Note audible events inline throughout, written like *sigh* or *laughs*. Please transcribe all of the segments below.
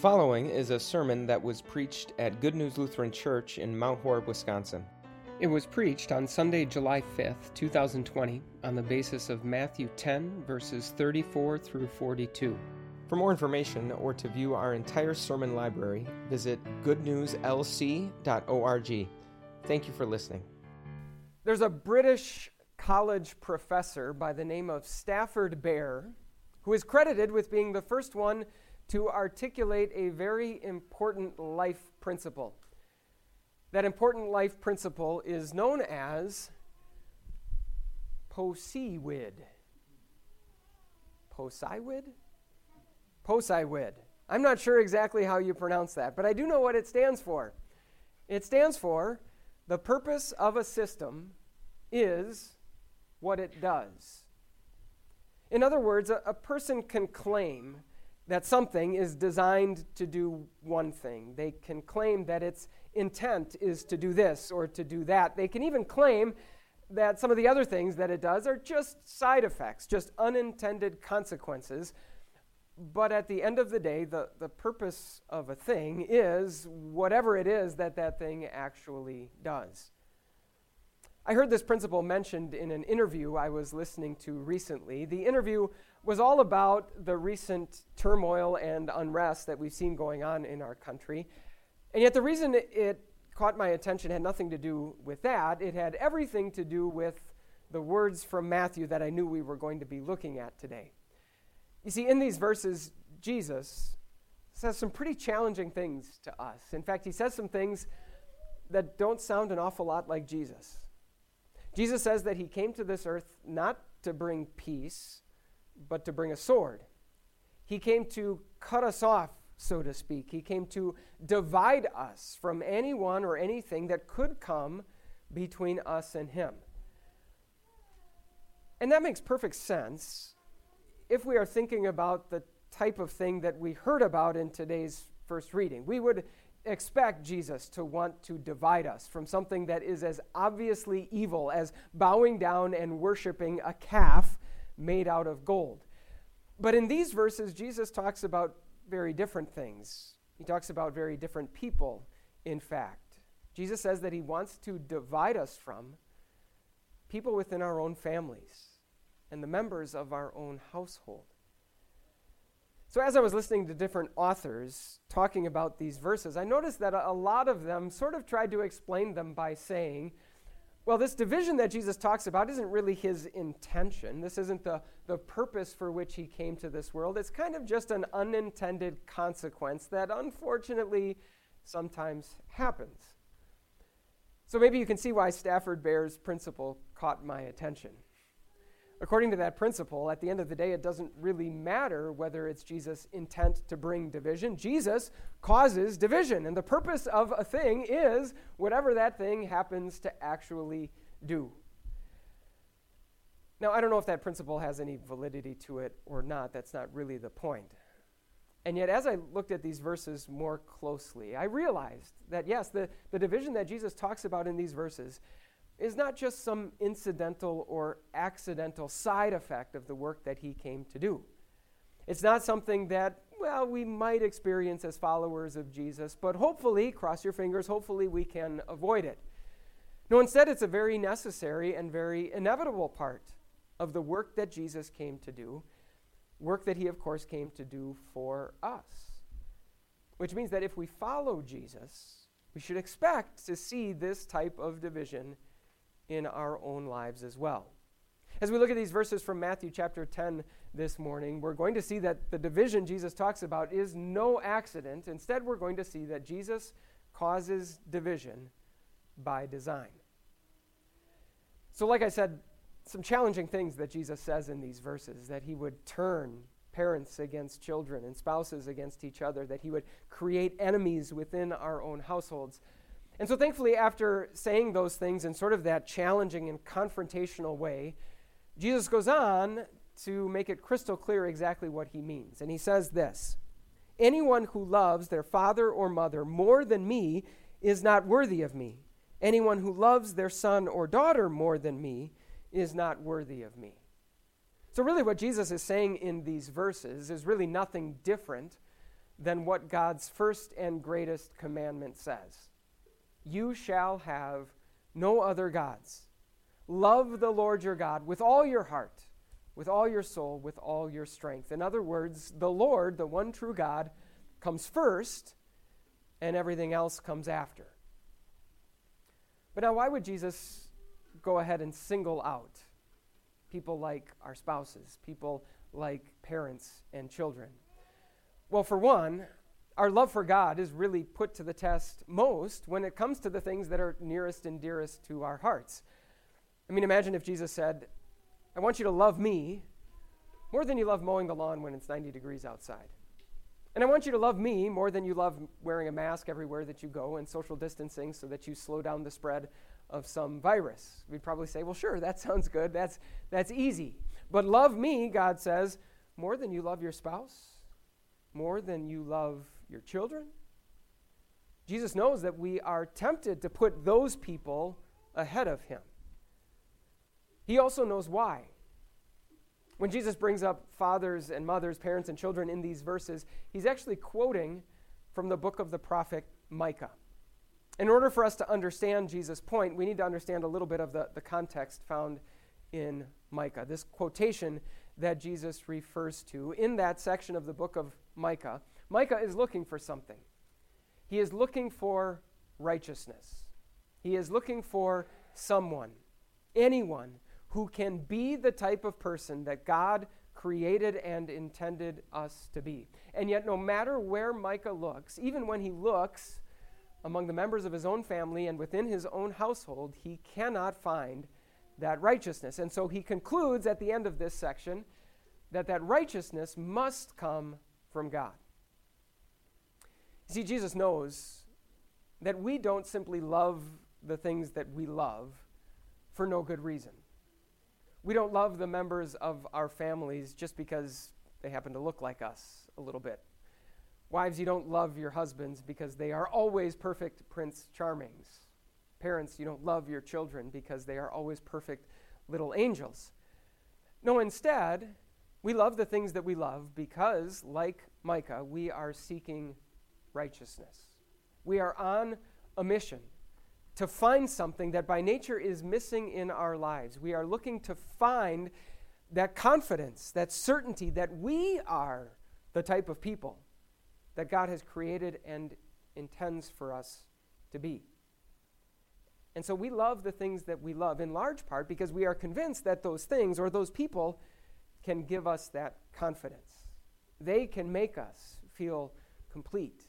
following is a sermon that was preached at Good News Lutheran Church in Mount Horeb, Wisconsin. It was preached on Sunday, July 5th, 2020, on the basis of Matthew 10, verses 34 through 42. For more information or to view our entire sermon library, visit goodnewslc.org. Thank you for listening. There's a British college professor by the name of Stafford Beer who is credited with being the first one to articulate a very important life principle. That important life principle is known as Posiwid. Posiwid? Posiwid. I'm not sure exactly how you pronounce that, but I do know what it stands for. It stands for the purpose of a system is what it does. In other words, a, a person can claim that something is designed to do one thing. They can claim that its intent is to do this or to do that. They can even claim that some of the other things that it does are just side effects, just unintended consequences. But at the end of the day, the, the purpose of a thing is whatever it is that that thing actually does. I heard this principle mentioned in an interview I was listening to recently. The interview was all about the recent turmoil and unrest that we've seen going on in our country. And yet, the reason it caught my attention had nothing to do with that. It had everything to do with the words from Matthew that I knew we were going to be looking at today. You see, in these verses, Jesus says some pretty challenging things to us. In fact, he says some things that don't sound an awful lot like Jesus. Jesus says that he came to this earth not to bring peace, but to bring a sword. He came to cut us off, so to speak. He came to divide us from anyone or anything that could come between us and him. And that makes perfect sense if we are thinking about the type of thing that we heard about in today's first reading. We would expect Jesus to want to divide us from something that is as obviously evil as bowing down and worshiping a calf made out of gold. But in these verses, Jesus talks about very different things. He talks about very different people, in fact. Jesus says that he wants to divide us from people within our own families and the members of our own household. So, as I was listening to different authors talking about these verses, I noticed that a lot of them sort of tried to explain them by saying, well, this division that Jesus talks about isn't really his intention. This isn't the, the purpose for which he came to this world. It's kind of just an unintended consequence that unfortunately sometimes happens. So maybe you can see why Stafford Beer's principle caught my attention. According to that principle, at the end of the day, it doesn't really matter whether it's Jesus' intent to bring division. Jesus causes division, and the purpose of a thing is whatever that thing happens to actually do. Now, I don't know if that principle has any validity to it or not. That's not really the point. And yet, as I looked at these verses more closely, I realized that yes, the, the division that Jesus talks about in these verses is not just some incidental or accidental side effect of the work that he came to do. It's not something that, well, we might experience as followers of Jesus, but hopefully, cross your fingers, hopefully we can avoid it. No, instead, it's a very necessary and very inevitable part of the work that Jesus came to do, work that he, of course, came to do for us. Which means that if we follow Jesus, we should expect to see this type of division in our own lives as well. As we look at these verses from Matthew chapter 10 this morning, we're going to see that the division Jesus talks about is no accident. Instead, we're going to see that Jesus causes division by design. So, like I said, some challenging things that Jesus says in these verses that he would turn parents against children and spouses against each other, that he would create enemies within our own households. And so, thankfully, after saying those things in sort of that challenging and confrontational way, Jesus goes on to make it crystal clear exactly what he means. And he says this Anyone who loves their father or mother more than me is not worthy of me. Anyone who loves their son or daughter more than me is not worthy of me. So, really, what Jesus is saying in these verses is really nothing different than what God's first and greatest commandment says You shall have no other gods. Love the Lord your God with all your heart, with all your soul, with all your strength. In other words, the Lord, the one true God, comes first, and everything else comes after. But now, why would Jesus go ahead and single out people like our spouses, people like parents and children? Well, for one, our love for God is really put to the test most when it comes to the things that are nearest and dearest to our hearts. I mean, imagine if Jesus said, I want you to love me more than you love mowing the lawn when it's 90 degrees outside. And I want you to love me more than you love wearing a mask everywhere that you go and social distancing so that you slow down the spread of some virus. We'd probably say, well, sure, that *laughs* sounds good. That's, that's easy. But love me, God says, more than you love your spouse, more than you love your children. Jesus knows that we are tempted to put those people ahead of him. He also knows why. When Jesus brings up fathers and mothers, parents and children in these verses, he's actually quoting from the book of the prophet Micah. In order for us to understand Jesus' point, we need to understand a little bit of the, the context found in Micah. This quotation that Jesus refers to in that section of the book of Micah, Micah is looking for something. He is looking for righteousness. He is looking for someone, anyone, who can be the type of person that God created and intended us to be. And yet, no matter where Micah looks, even when he looks among the members of his own family and within his own household, he cannot find that righteousness. And so he concludes at the end of this section that that righteousness must come from God. See, Jesus knows that we don't simply love the things that we love for no good reason. We don't love the members of our families just because they happen to look like us a little bit. Wives, you don't love your husbands because they are always perfect Prince Charmings. Parents, you don't love your children because they are always perfect little angels. No, instead, we love the things that we love because, like Micah, we are seeking righteousness. We are on a mission to find something that by nature is missing in our lives. We are looking to find that confidence, that certainty that we are the type of people that God has created and intends for us to be. And so we love the things that we love in large part because we are convinced that those things or those people can give us that confidence. They can make us feel complete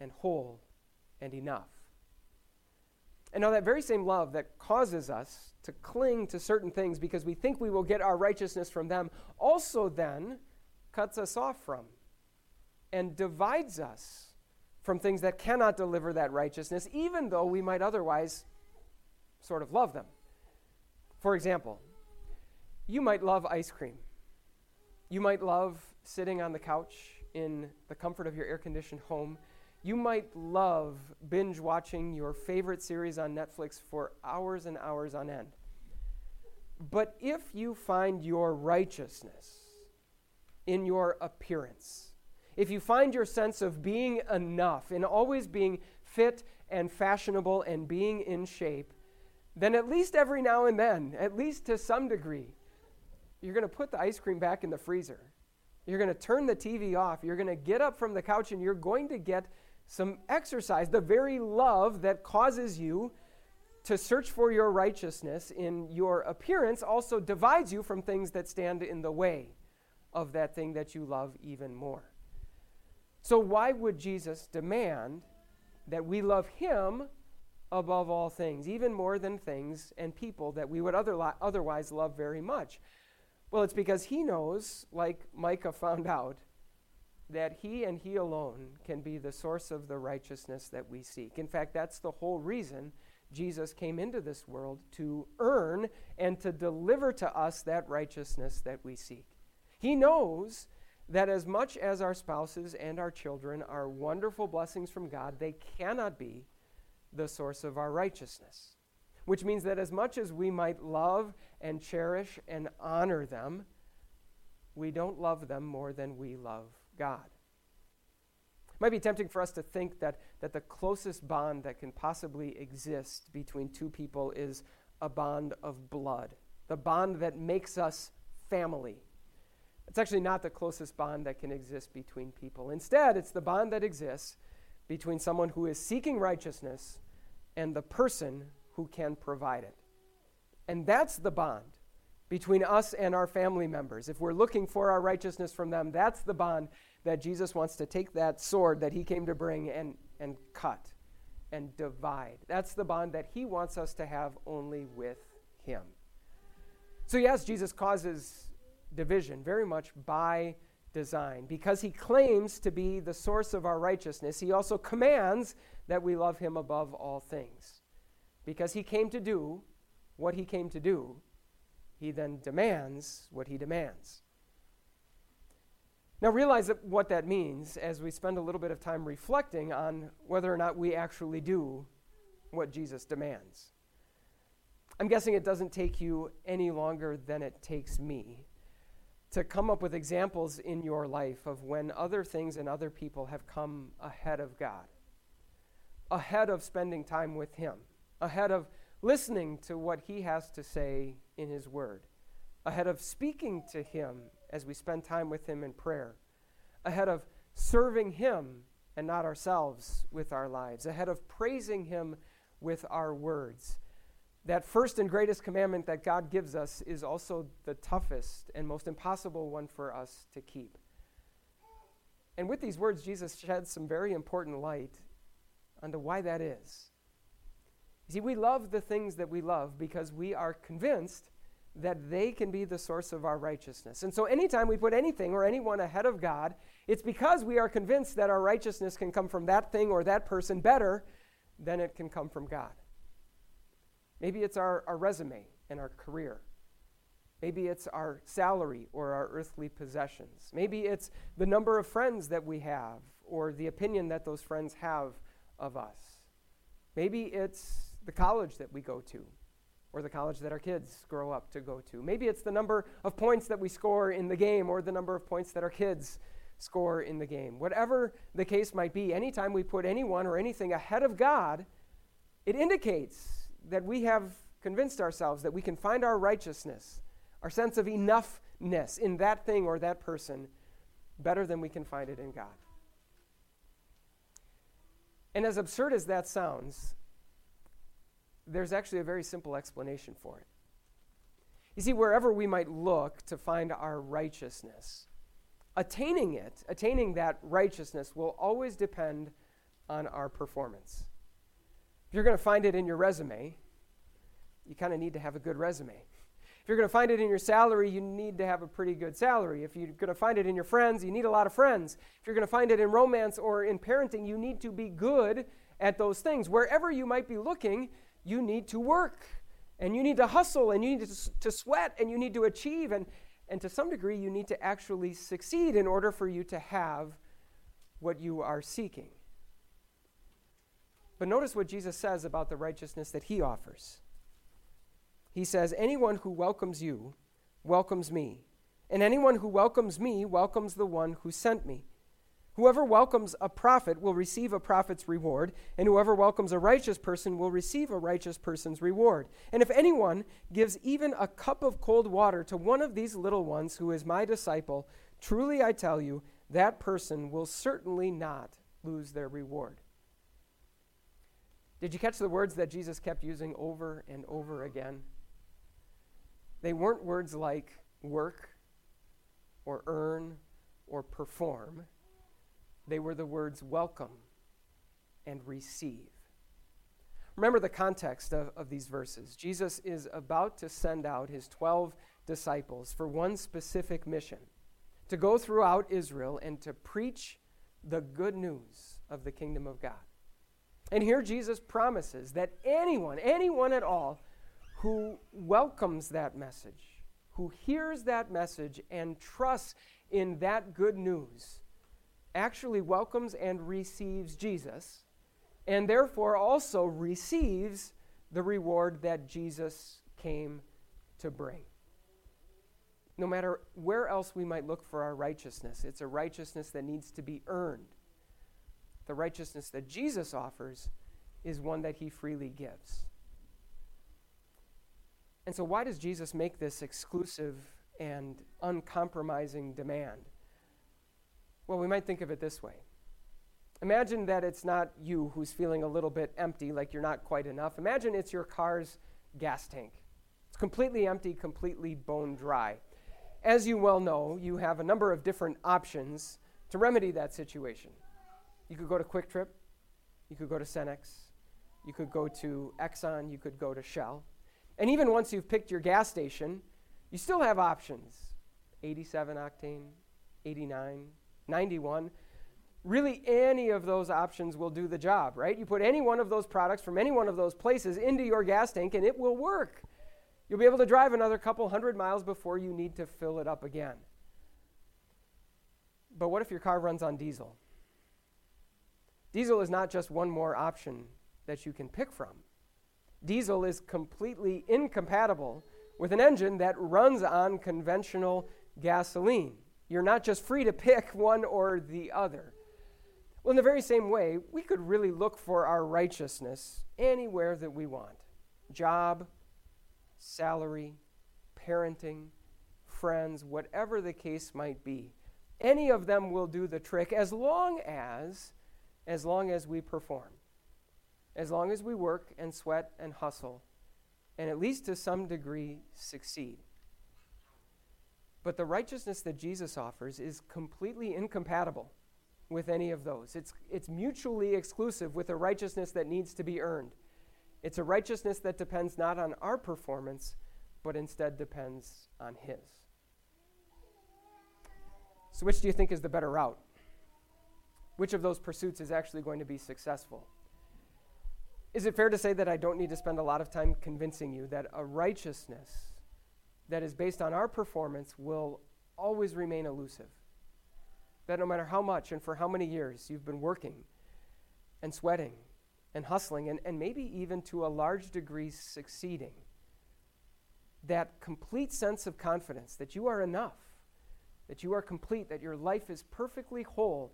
and whole and enough. And now, that very same love that causes us to cling to certain things because we think we will get our righteousness from them also then cuts us off from and divides us from things that cannot deliver that righteousness, even though we might otherwise sort of love them. For example, you might love ice cream. You might love sitting on the couch in the comfort of your air conditioned home. You might love binge watching your favorite series on Netflix for hours and hours on end. But if you find your righteousness in your appearance, if you find your sense of being enough, in always being fit and fashionable and being in shape, then at least every now and then, at least to some degree, you're going to put the ice cream back in the freezer. You're going to turn the TV off. You're going to get up from the couch and you're going to get some exercise. The very love that causes you to search for your righteousness in your appearance also divides you from things that stand in the way of that thing that you love even more. So, why would Jesus demand that we love Him above all things, even more than things and people that we would other, otherwise love very much? Well, it's because He knows, like Micah found out, that He and He alone can be the source of the righteousness that we seek. In fact, that's the whole reason Jesus came into this world to earn and to deliver to us that righteousness that we seek. He knows that as much as our spouses and our children are wonderful blessings from God, they cannot be the source of our righteousness. Which means that as much as we might love and cherish and honor them, we don't love them more than we love God. It might be tempting for us to think that, that the closest bond that can possibly exist between two people is a bond of blood, the bond that makes us family. It's actually not the closest bond that can exist between people. Instead, it's the bond that exists between someone who is seeking righteousness and the person who can provide it. And that's the bond between us and our family members. If we're looking for our righteousness from them, that's the bond that Jesus wants to take that sword that he came to bring and, and cut and divide. That's the bond that he wants us to have only with him. So, yes, Jesus causes division very much by design. Because he claims to be the source of our righteousness, he also commands that we love him above all things. Because he came to do what he came to do, he then demands what he demands. Now, realize that what that means as we spend a little bit of time reflecting on whether or not we actually do what Jesus demands. I'm guessing it doesn't take you any longer than it takes me to come up with examples in your life of when other things and other people have come ahead of God, ahead of spending time with Him, ahead of listening to what He has to say in His Word, ahead of speaking to Him as we spend time with Him in prayer, ahead of serving Him and not ourselves with our lives, ahead of praising Him with our words that first and greatest commandment that God gives us is also the toughest and most impossible one for us to keep. And with these words, Jesus sheds some very important light onto why that is. You see, we love the things that we love because we are convinced that they can be the source of our righteousness. And so, anytime we put anything or anyone ahead of God, it's because we are convinced that our righteousness can come from that thing or that person better than it can come from God. Maybe it's our, our resume and our career. Maybe it's our salary or our earthly possessions. Maybe it's the number of friends that we have or the opinion that those friends have of us. Maybe it's the college that we go to or the college that our kids grow up to go to. Maybe it's the number of points that we score in the game or the number of points that our kids score in the game. Whatever the case might be, anytime we put anyone or anything ahead of God, it indicates that we have convinced ourselves that we can find our righteousness, our sense of enoughness in that thing or that person better than we can find it in God. And as absurd as that sounds, there's actually a very simple explanation for it. You see, wherever we might look to find our righteousness, attaining it, attaining that righteousness, will always depend on our performance. If you're going to find it in your resume, you kind of need to have a good resume. If you're going to find it in your salary, you need to have a pretty good salary. If you're going to find it in your friends, you need a lot of friends. If you're going to find it in romance or in parenting, you need to be good at those things. Wherever you might be looking, you need to work and you need to hustle and you need to, to sweat and you need to achieve. And, and to some degree, you need to actually succeed in order for you to have what you are seeking. But notice what Jesus says about the righteousness that he offers. He says, Anyone who welcomes you welcomes me, and anyone who welcomes me welcomes the one who sent me. Whoever welcomes a prophet will receive a prophet's reward, and whoever welcomes a righteous person will receive a righteous person's reward. And if anyone gives even a cup of cold water to one of these little ones who is my disciple, truly I tell you, that person will certainly not lose their reward. Did you catch the words that Jesus kept using over and over again? They weren't words like work or earn or perform. They were the words welcome and receive. Remember the context of, of these verses. Jesus is about to send out his 12 disciples for one specific mission to go throughout Israel and to preach the good news of the kingdom of God. And here Jesus promises that anyone, anyone at all, who welcomes that message, who hears that message and trusts in that good news, actually welcomes and receives Jesus, and therefore also receives the reward that Jesus came to bring. No matter where else we might look for our righteousness, it's a righteousness that needs to be earned The righteousness that Jesus offers is one that he freely gives. And so, why does Jesus make this exclusive and uncompromising demand? Well, we might think of it this way Imagine that it's not you who's feeling a little bit empty, like you're not quite enough. Imagine it's your car's gas tank. It's completely empty, completely bone dry. As you well know, you have a number of different options to remedy that situation. You could go to QuikTrip, you could go to Cenex, you could go to Exxon, you could go to Shell. And even once you've picked your gas station, you still have options 87 octane, 89, 91 really any of those options will do the job, right? You put any one of those products from any one of those places into your gas tank and it will work. You'll be able to drive another couple hundred miles before you need to fill it up again. But what if your car runs on diesel? Diesel is not just one more option that you can pick from. Diesel is completely incompatible with an engine that runs on conventional gasoline. You're not just free to pick *laughs* one or the other. Well, in the very same way, we could really look for our righteousness anywhere that we want job, salary, parenting, friends, whatever the case might be. Any of them will do the trick as long as as long as we perform. As long as we work and sweat and hustle and at least to some degree succeed. But the righteousness that Jesus offers is completely incompatible with any of those. It's, it's mutually exclusive with a righteousness that needs to be earned. It's a righteousness that depends not on our performance, but instead depends on His. So, which do you think is the better route? Which of those pursuits is actually going to be successful? Is it fair to say that I don't need to spend a lot of time convincing you that a righteousness that is based on our performance will always remain elusive? that no matter how much and for how many years you've been working and sweating and hustling and, and maybe even to a large degree succeeding, that complete sense of confidence that you are enough, that you are complete, that your life is perfectly whole,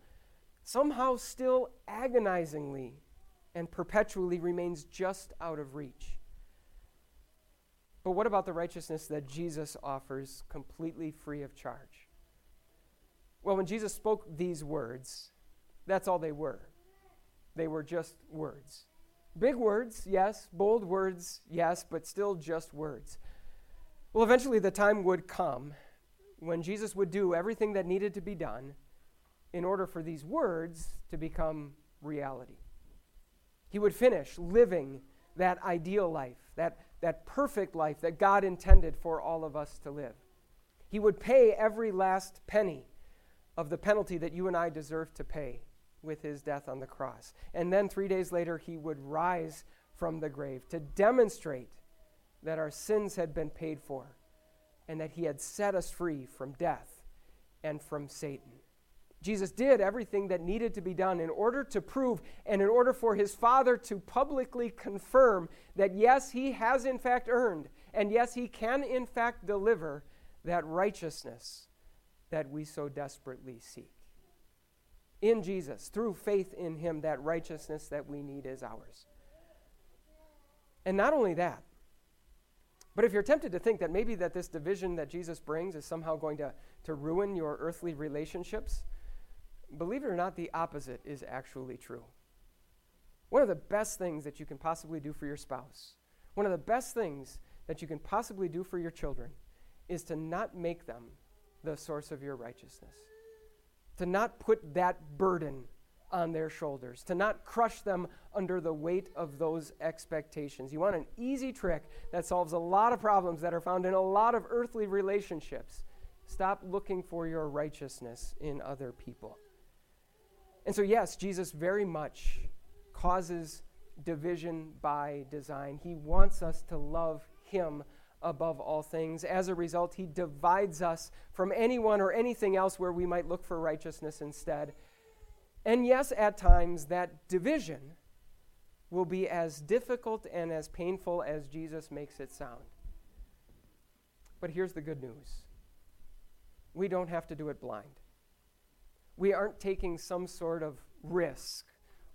somehow still agonizingly and perpetually remains just out of reach. But what about the righteousness that Jesus offers completely free of charge? Well, when Jesus spoke these words, that's all they were. They were just words. Big words, yes. Bold words, yes, but still just words. Well, eventually the time would come when Jesus would do everything that needed to be done in order for these words to become reality. He would finish living that ideal life, that, that perfect life that God intended for all of us to live. He would pay every last penny of the penalty that you and I deserve to pay with his death on the cross. And then three days later, he would rise from the grave to demonstrate that our sins had been paid for and that he had set us free from death and from Satan. Jesus did everything that needed to be done in order to prove and in order for his Father to publicly confirm that yes, he has in fact earned, and yes, he can in fact deliver that righteousness that we so desperately seek. In Jesus, through faith in Him, that righteousness that we need is ours. And not only that, but if you're tempted to think that maybe that this division that Jesus brings is somehow going to, to ruin your earthly relationships, believe it or not, the opposite is actually true. One of the best things that you can possibly do for your spouse, one of the best things that you can possibly do for your children, is to not make them the source of your righteousness. To not put that burden on their shoulders, to not crush them under the weight of those expectations. You want an easy trick that solves a lot of problems that are found in a lot of earthly relationships. Stop looking for your righteousness in other people. And so, yes, Jesus very much causes division by design. He wants us to love Him above all things. As a result, he divides us from anyone or anything else where we might look for righteousness instead. And yes, at times, that division will be as difficult and as painful as Jesus makes it sound. But here's the good news we don't have to do it blind. We aren't taking some sort of risk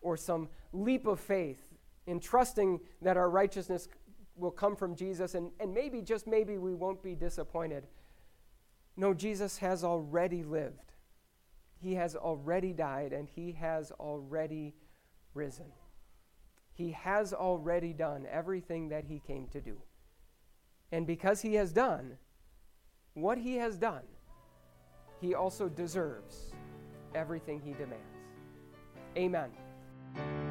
or some leap of faith in trusting that our righteousness will come from Jesus and, and maybe, just maybe, we won't be disappointed. No, Jesus has already lived. He has already died and he has already risen. He has already done everything that he came to do. And because he has done what he has done, he also deserves everything He demands. Amen.